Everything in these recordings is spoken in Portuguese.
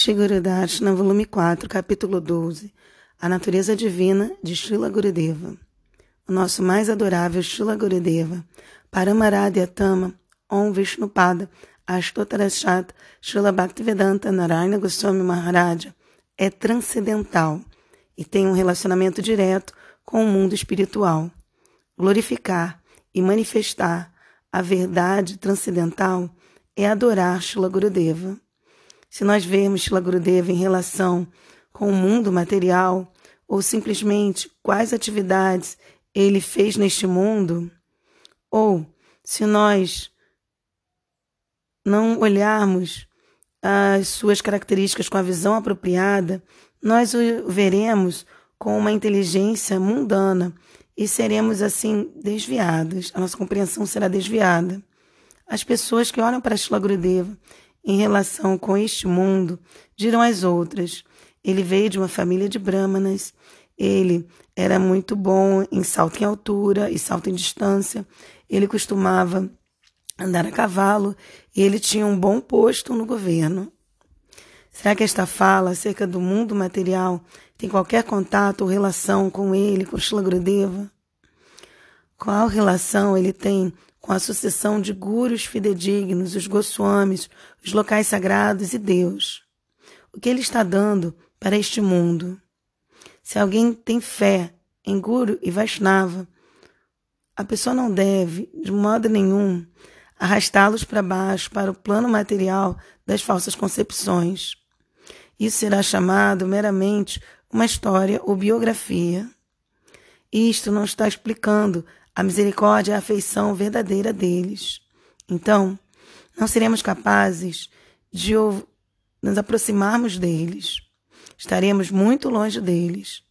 Shigurudashna, volume 4, capítulo 12 A natureza divina de Srila Gurudeva O nosso mais adorável Srila Gurudeva, Paramaradhyatama, Om Vishnupada, Ashtotarashat, Srila Bhaktivedanta Narayana Goswami Maharaja, é transcendental e tem um relacionamento direto com o mundo espiritual. Glorificar e manifestar a verdade transcendental é adorar Srila Gurudeva. Se nós vermos Shila Gurudeva em relação com o mundo material, ou simplesmente quais atividades ele fez neste mundo, ou se nós não olharmos as suas características com a visão apropriada, nós o veremos com uma inteligência mundana e seremos assim desviados. A nossa compreensão será desviada. As pessoas que olham para Shila Gurudeva em relação com este mundo, dirão as outras. Ele veio de uma família de brahmanas, ele era muito bom em salto em altura e salto em distância, ele costumava andar a cavalo e ele tinha um bom posto no governo. Será que esta fala acerca do mundo material tem qualquer contato ou relação com ele, com Shila Gurudeva? Qual relação ele tem com a sucessão de gurus fidedignos, os Goswamis, os locais sagrados e Deus. O que ele está dando para este mundo? Se alguém tem fé em Guru e Vaishnava, a pessoa não deve, de modo nenhum, arrastá-los para baixo, para o plano material das falsas concepções. Isso será chamado meramente uma história ou biografia. Isto não está explicando a misericórdia é a afeição verdadeira deles. Então, não seremos capazes de nos aproximarmos deles. Estaremos muito longe deles.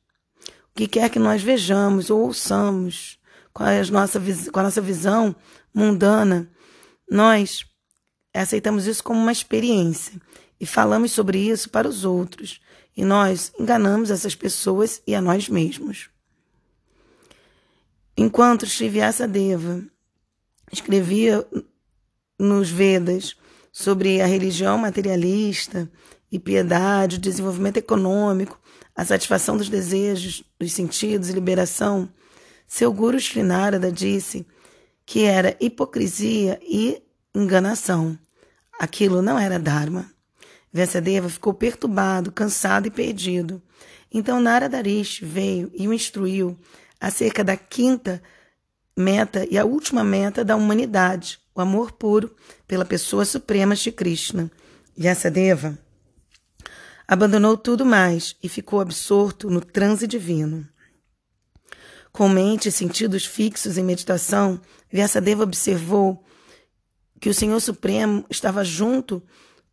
O que quer que nós vejamos ou ouçamos com a nossa, com a nossa visão mundana, nós aceitamos isso como uma experiência e falamos sobre isso para os outros. E nós enganamos essas pessoas e a nós mesmos. Enquanto Deva escrevia nos Vedas sobre a religião materialista e piedade, o desenvolvimento econômico, a satisfação dos desejos, dos sentidos e liberação, seu guru Sri disse que era hipocrisia e enganação. Aquilo não era Dharma. Vyasadeva ficou perturbado, cansado e perdido. Então Narada Rishi veio e o instruiu acerca da quinta meta e a última meta da humanidade, o amor puro pela pessoa suprema de Krishna. Vyasadeva abandonou tudo mais e ficou absorto no transe divino. Com mente e sentidos fixos em meditação, Vyasadeva observou que o Senhor Supremo estava junto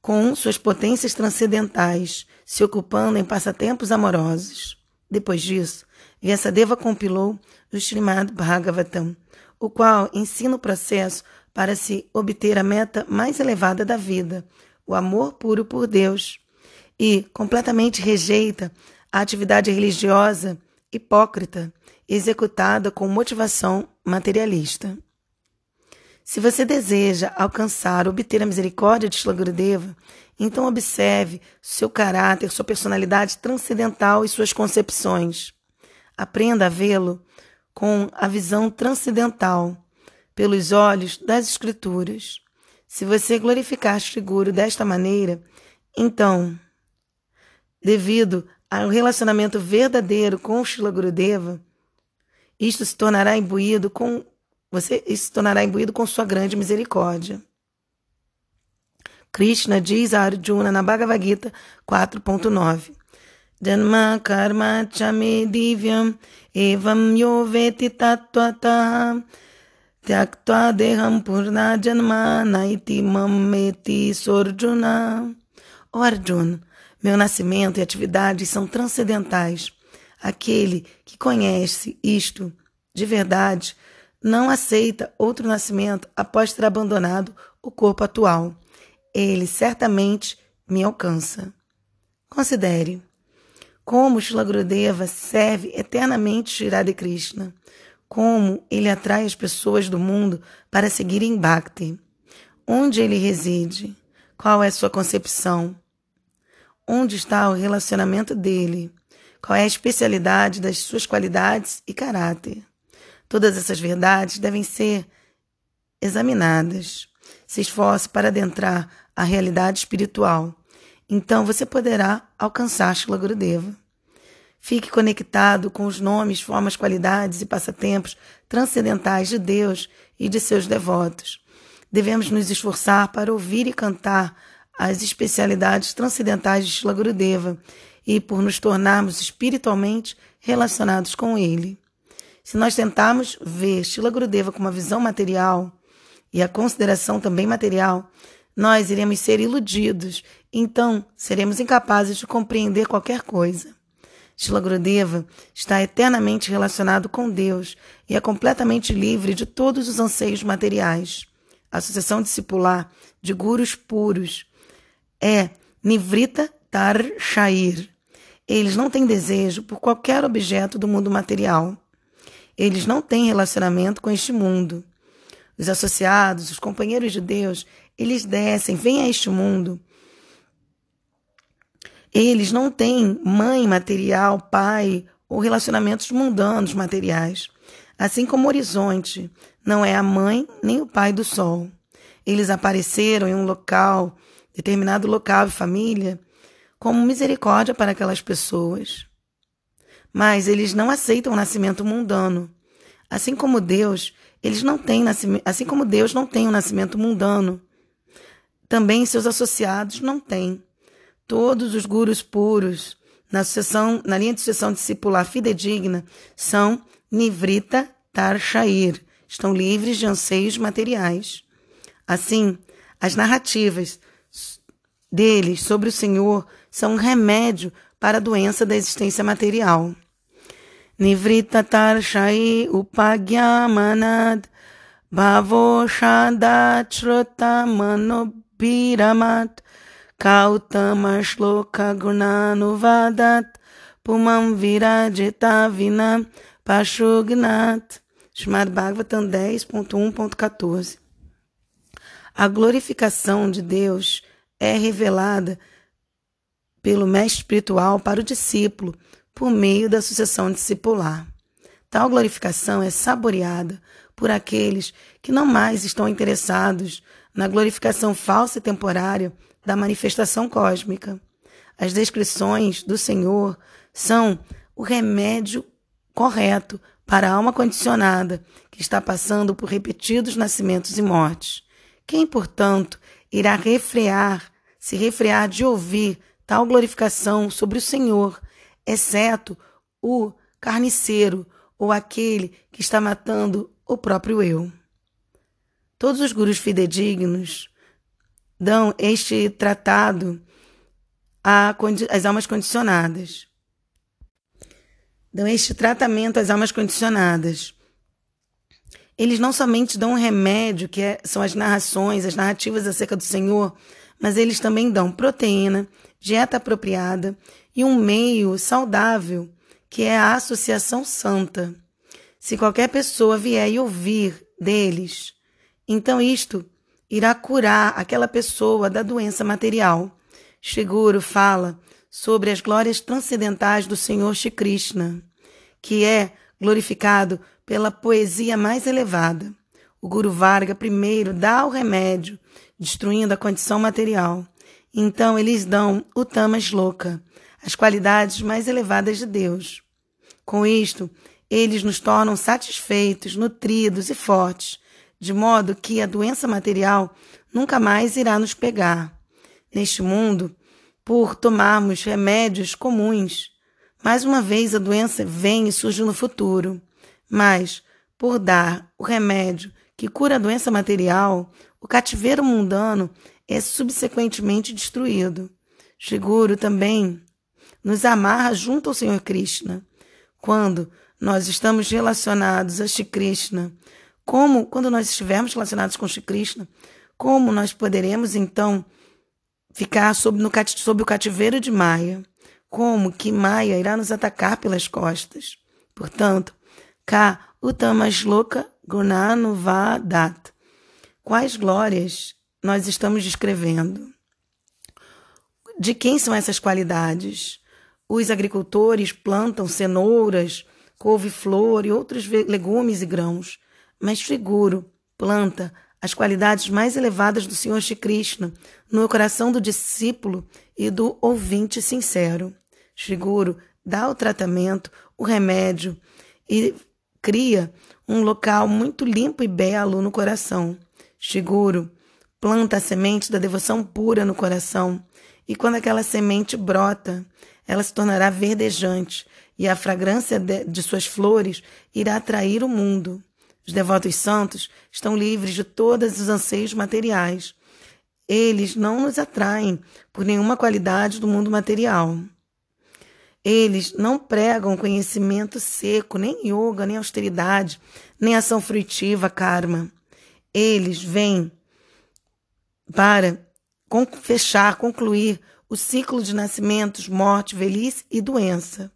com suas potências transcendentais, se ocupando em passatempos amorosos. Depois disso, Vyasadeva compilou o Srimad Bhagavatam, o qual ensina o processo para se obter a meta mais elevada da vida, o amor puro por Deus, e completamente rejeita a atividade religiosa hipócrita executada com motivação materialista. Se você deseja alcançar, obter a misericórdia de Shlagurudeva, então observe seu caráter, sua personalidade transcendental e suas concepções. Aprenda a vê-lo com a visão transcendental, pelos olhos das Escrituras. Se você glorificar Shri Guru desta maneira, então, devido ao relacionamento verdadeiro com o Shila Gurudeva, isto se tornará imbuído com você se tornará imbuído com sua grande misericórdia. Krishna diz a Arjuna na Bhagavad Gita 4.9 Janma karma chame divyam evam yo veti tattvata tyaktva deham purna janma naiti mameti sorjuna. Ó oh Arjuna, meu nascimento e atividades são transcendentais. Aquele que conhece isto de verdade não aceita outro nascimento após ter abandonado o corpo atual. Ele certamente me alcança. Considere como Shila Gurudeva serve eternamente Shri Krishna, como ele atrai as pessoas do mundo para seguirem Bhakti, onde ele reside, qual é sua concepção, onde está o relacionamento dele, qual é a especialidade das suas qualidades e caráter. Todas essas verdades devem ser examinadas. Se esforce para adentrar a realidade espiritual. Então você poderá alcançar Shila Gurudeva. Fique conectado com os nomes, formas, qualidades e passatempos transcendentais de Deus e de seus devotos. Devemos nos esforçar para ouvir e cantar as especialidades transcendentais de Shila Gurudeva e por nos tornarmos espiritualmente relacionados com ele. Se nós tentarmos ver Shila Gurudeva com uma visão material e a consideração também material, nós iremos ser iludidos, então seremos incapazes de compreender qualquer coisa. Shila Gurudeva está eternamente relacionado com Deus e é completamente livre de todos os anseios materiais. A Associação Discipular de Gurus Puros é Nivrita Tar Shair. Eles não têm desejo por qualquer objeto do mundo material. Eles não têm relacionamento com este mundo. Os associados, os companheiros de Deus, eles descem, vêm a este mundo. Eles não têm mãe material, pai ou relacionamentos mundanos materiais. Assim como o horizonte não é a mãe nem o pai do sol. Eles apareceram em um local, determinado local e família, como misericórdia para aquelas pessoas. Mas eles não aceitam o nascimento mundano. Assim como Deus, eles não têm assim como Deus não tem o um nascimento mundano, também seus associados não têm. Todos os gurus puros na, sucessão, na linha de sucessão discipular fidedigna são Nivrita tarshair estão livres de anseios materiais. Assim, as narrativas deles sobre o Senhor são um remédio para a doença da existência material. Nivrita Tarshai Upagyamanad Bhavoshadatrota Manob piramat kautamashloka gunanuvadat pumam virajita vinam pashugnat Shmad Bhagavatam 10.1.14 A glorificação de Deus é revelada pelo mestre espiritual para o discípulo por meio da sucessão discipular. Tal glorificação é saboreada por aqueles que não mais estão interessados na glorificação falsa e temporária da manifestação cósmica. As descrições do Senhor são o remédio correto para a alma condicionada que está passando por repetidos nascimentos e mortes. Quem, portanto, irá refrear, se refrear de ouvir tal glorificação sobre o Senhor exceto o carniceiro ou aquele que está matando o próprio eu. Todos os gurus fidedignos dão este tratado às almas condicionadas. Dão este tratamento às almas condicionadas. Eles não somente dão um remédio, que é, são as narrações, as narrativas acerca do Senhor, mas eles também dão proteína, dieta apropriada e um meio saudável, que é a associação santa. Se qualquer pessoa vier e ouvir deles, então isto irá curar aquela pessoa da doença material. Shiguro fala sobre as glórias transcendentais do Senhor Shri Krishna, que é glorificado pela poesia mais elevada. O Guru Varga primeiro dá o remédio, destruindo a condição material. Então eles dão o Tamas as qualidades mais elevadas de Deus. Com isto, eles nos tornam satisfeitos, nutridos e fortes, de modo que a doença material nunca mais irá nos pegar. Neste mundo, por tomarmos remédios comuns, mais uma vez a doença vem e surge no futuro. Mas, por dar o remédio que cura a doença material, o cativeiro mundano é subsequentemente destruído. Seguro também nos amarra junto ao Senhor Krishna. Quando nós estamos relacionados a Shri Krishna, como quando nós estivermos relacionados com Shri Krishna, como nós poderemos então ficar sob, no, sob o cativeiro de Maya? Como que Maya irá nos atacar pelas costas? Portanto, Ka Utamashloka Gunanuvadat. Quais glórias nós estamos descrevendo? de quem são essas qualidades? Os agricultores plantam cenouras, couve-flor e outros legumes e grãos, mas Figuro planta as qualidades mais elevadas do Senhor Shri Krishna no coração do discípulo e do ouvinte sincero. Shiguro dá o tratamento, o remédio e cria um local muito limpo e belo no coração. Shiguro planta a semente da devoção pura no coração e quando aquela semente brota, ela se tornará verdejante e a fragrância de, de suas flores irá atrair o mundo. Os devotos santos estão livres de todos os anseios materiais. Eles não nos atraem por nenhuma qualidade do mundo material. Eles não pregam conhecimento seco, nem yoga, nem austeridade, nem ação fruitiva, karma. Eles vêm para fechar, concluir o ciclo de nascimentos, morte, velhice e doença.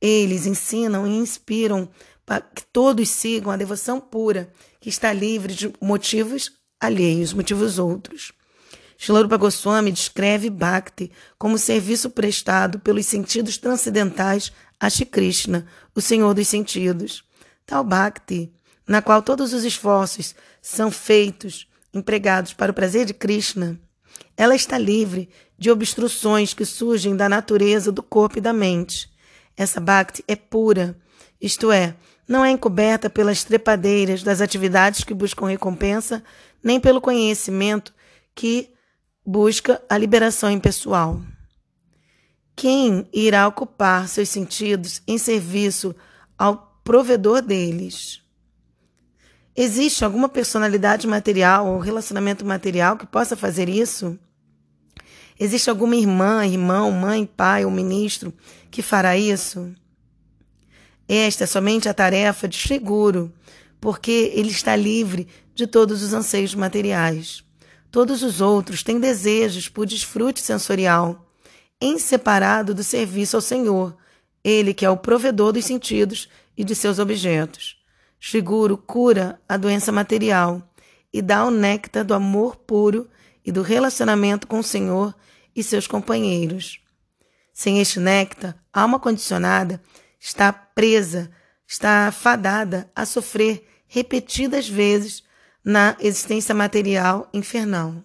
Eles ensinam e inspiram para que todos sigam a devoção pura, que está livre de motivos alheios, motivos outros. Shilarupa Goswami descreve Bhakti como serviço prestado pelos sentidos transcendentais a Shri Krishna, o Senhor dos sentidos. Tal Bhakti, na qual todos os esforços são feitos, empregados para o prazer de Krishna, ela está livre de obstruções que surgem da natureza do corpo e da mente. Essa Bhakti é pura, isto é, não é encoberta pelas trepadeiras das atividades que buscam recompensa, nem pelo conhecimento que busca a liberação impessoal. Quem irá ocupar seus sentidos em serviço ao provedor deles? Existe alguma personalidade material ou relacionamento material que possa fazer isso? Existe alguma irmã, irmão, mãe, pai ou ministro que fará isso? Esta é somente a tarefa de seguro, porque ele está livre de todos os anseios materiais. Todos os outros têm desejos por desfrute sensorial, em separado do serviço ao Senhor, ele que é o provedor dos sentidos e de seus objetos. Shiguro cura a doença material e dá o néctar do amor puro e do relacionamento com o Senhor e seus companheiros. Sem este néctar, a alma condicionada está presa, está fadada a sofrer repetidas vezes na existência material infernal.